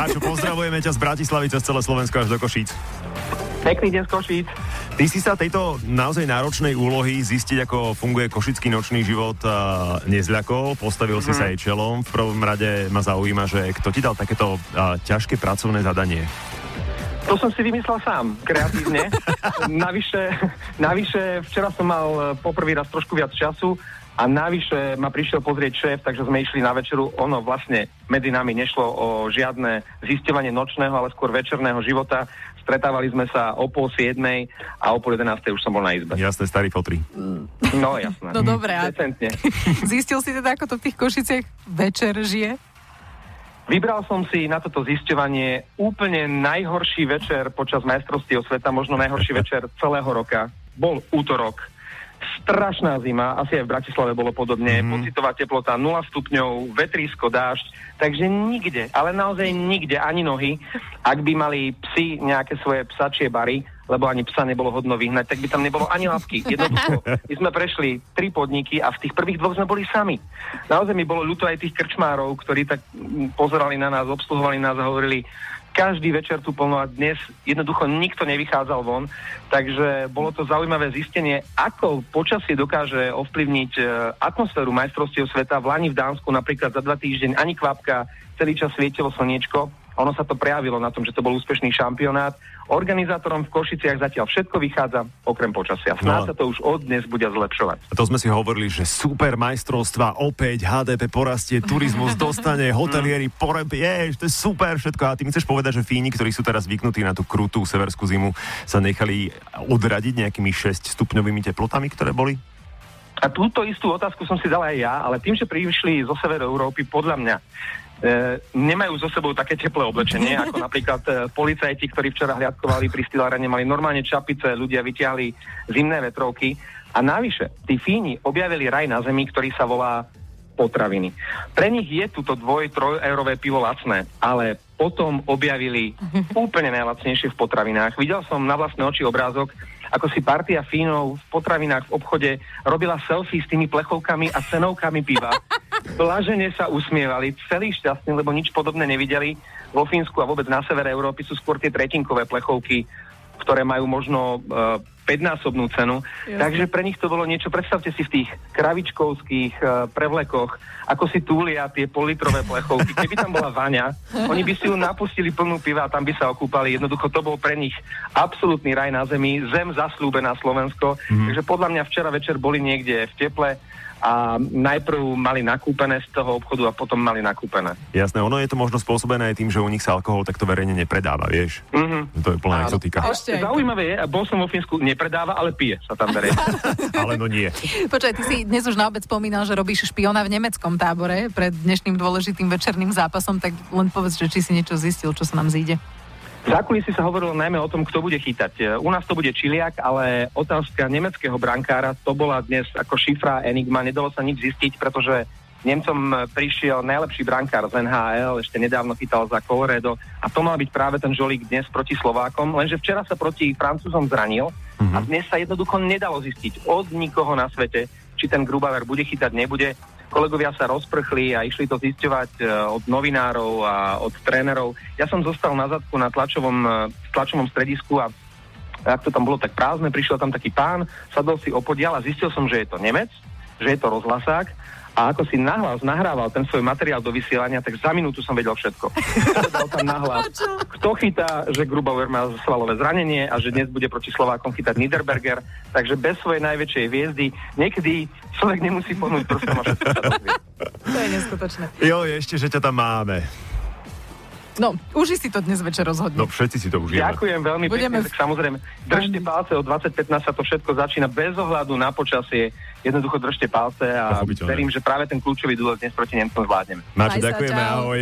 Máčo, pozdravujeme ťa z Bratislavy cez celé Slovensko až do Košíc. Pekný deň z Košíc. Ty si sa tejto naozaj náročnej úlohy zistiť, ako funguje košický nočný život nezľakol, postavil mm-hmm. si sa jej čelom. V prvom rade ma zaujíma, že kto ti dal takéto uh, ťažké pracovné zadanie? To som si vymyslel sám, kreatívne. navyše, navyše, včera som mal e, poprvý raz trošku viac času a navyše ma prišiel pozrieť šéf, takže sme išli na večeru. Ono vlastne medzi nami nešlo o žiadne zisťovanie nočného, ale skôr večerného života. Stretávali sme sa o pol siedmej a o pol jedenástej už som bol na izbe. Jasné, starý fotri. No jasné. No dobre, a Decentne. zistil si teda, ako to v tých Košiciach večer žije? Vybral som si na toto zisťovanie úplne najhorší večer počas majstrovstiev sveta, možno najhorší večer celého roka. Bol útorok. Strašná zima, asi aj v Bratislave bolo podobne. Mm. Pocitová teplota 0 stupňov, vetrísko, dážď. Takže nikde, ale naozaj nikde, ani nohy. Ak by mali psi nejaké svoje psačie bary, lebo ani psa nebolo hodno vyhnať, tak by tam nebolo ani lapky. Jednoducho, my sme prešli tri podniky a v tých prvých dvoch sme boli sami. Naozaj mi bolo ľúto aj tých krčmárov, ktorí tak pozerali na nás, obsluhovali nás a hovorili, každý večer tu plno a dnes jednoducho nikto nevychádzal von, takže bolo to zaujímavé zistenie, ako počasie dokáže ovplyvniť e, atmosféru majstrovstiev sveta. V Lani v Dánsku napríklad za dva týždeň ani kvapka, celý čas svietilo slniečko. Ono sa to prejavilo na tom, že to bol úspešný šampionát. Organizátorom v Košiciach zatiaľ všetko vychádza, okrem počasia. Snáď No. sa to už od dnes bude zlepšovať. A to sme si hovorili, že super majstrovstva, opäť HDP porastie, turizmus dostane, hotelieri pore... Jež, to je super všetko. A ty mi chceš povedať, že Fíni, ktorí sú teraz zvyknutí na tú krutú severskú zimu, sa nechali odradiť nejakými 6 stupňovými teplotami, ktoré boli? A túto istú otázku som si dal aj ja, ale tým, že prišli zo severu Európy, podľa mňa nemajú so sebou také teplé oblečenie, ako napríklad e, policajti, ktorí včera hliadkovali pri Stylárane, mali normálne čapice, ľudia vyťahli zimné vetrovky. A navyše, tí Fíni objavili raj na zemi, ktorý sa volá potraviny. Pre nich je túto dvoj, troj eurové pivo lacné, ale potom objavili úplne najlacnejšie v potravinách. Videl som na vlastné oči obrázok, ako si partia Fínov v potravinách v obchode robila selfie s tými plechovkami a cenovkami piva. Blažene sa usmievali, celý šťastní, lebo nič podobné nevideli. Vo Fínsku a vôbec na severe Európy sú skôr tie tretinkové plechovky, ktoré majú možno uh, 5-násobnú cenu. Jasne. Takže pre nich to bolo niečo, predstavte si v tých kravičkovských uh, prevlekoch, ako si túlia tie politrové plechovky. Keby tam bola vaňa, oni by si ju napustili plnú piva a tam by sa okúpali. Jednoducho to bol pre nich absolútny raj na zemi, zem zaslúbená Slovensko. Mm. Takže podľa mňa včera večer boli niekde v teple a najprv mali nakúpené z toho obchodu a potom mali nakúpené. Jasné, ono je to možno spôsobené aj tým, že u nich sa alkohol takto verejne nepredáva, vieš? Mhm. To je plná exotika. Zaujímavé je, a bol som vo Fínsku, nepredáva, ale pije sa tam verejne. Ale no nie. Počkaj, ty si dnes už na obed spomínal, že robíš špiona v nemeckom tábore pred dnešným dôležitým večerným zápasom, tak len povedz, že či si niečo zistil, čo sa nám zíde. V zákulisí sa hovorilo najmä o tom, kto bude chytať. U nás to bude Čiliak, ale otázka nemeckého brankára, to bola dnes ako šifra Enigma, nedalo sa nič zistiť, pretože Nemcom prišiel najlepší brankár z NHL, ešte nedávno chytal za Colorado a to mal byť práve ten žolík dnes proti Slovákom, lenže včera sa proti Francúzom zranil a dnes sa jednoducho nedalo zistiť od nikoho na svete, či ten Grubauer bude chytať, nebude. Kolegovia sa rozprchli a išli to zisťovať e, od novinárov a od trénerov. Ja som zostal na zadku na tlačovom, e, tlačovom stredisku a ak to tam bolo tak prázdne, prišiel tam taký pán, sadol si opodial a zistil som, že je to Nemec, že je to rozhlasák a ako si nahlas nahrával ten svoj materiál do vysielania, tak za minútu som vedel všetko. Povedal tam nahlas, kto chytá, že Grubauer má svalové zranenie a že dnes bude proti Slovákom chytať Niederberger, takže bez svojej najväčšej hviezdy niekedy človek nemusí pohnúť prstom a všetko sa dozvie. To je neskutočné. Jo, ešte, že ťa tam máme. No, uži si to dnes večer rozhodne. No všetci si to užijeme. Ďakujem veľmi Budeme pekne, tak samozrejme držte palce, o 2015 sa to všetko začína bez ohľadu na počasie, jednoducho držte palce a verím, že práve ten kľúčový duel dnes proti Nemcom zvládneme. Sa, ďakujeme, ahoj.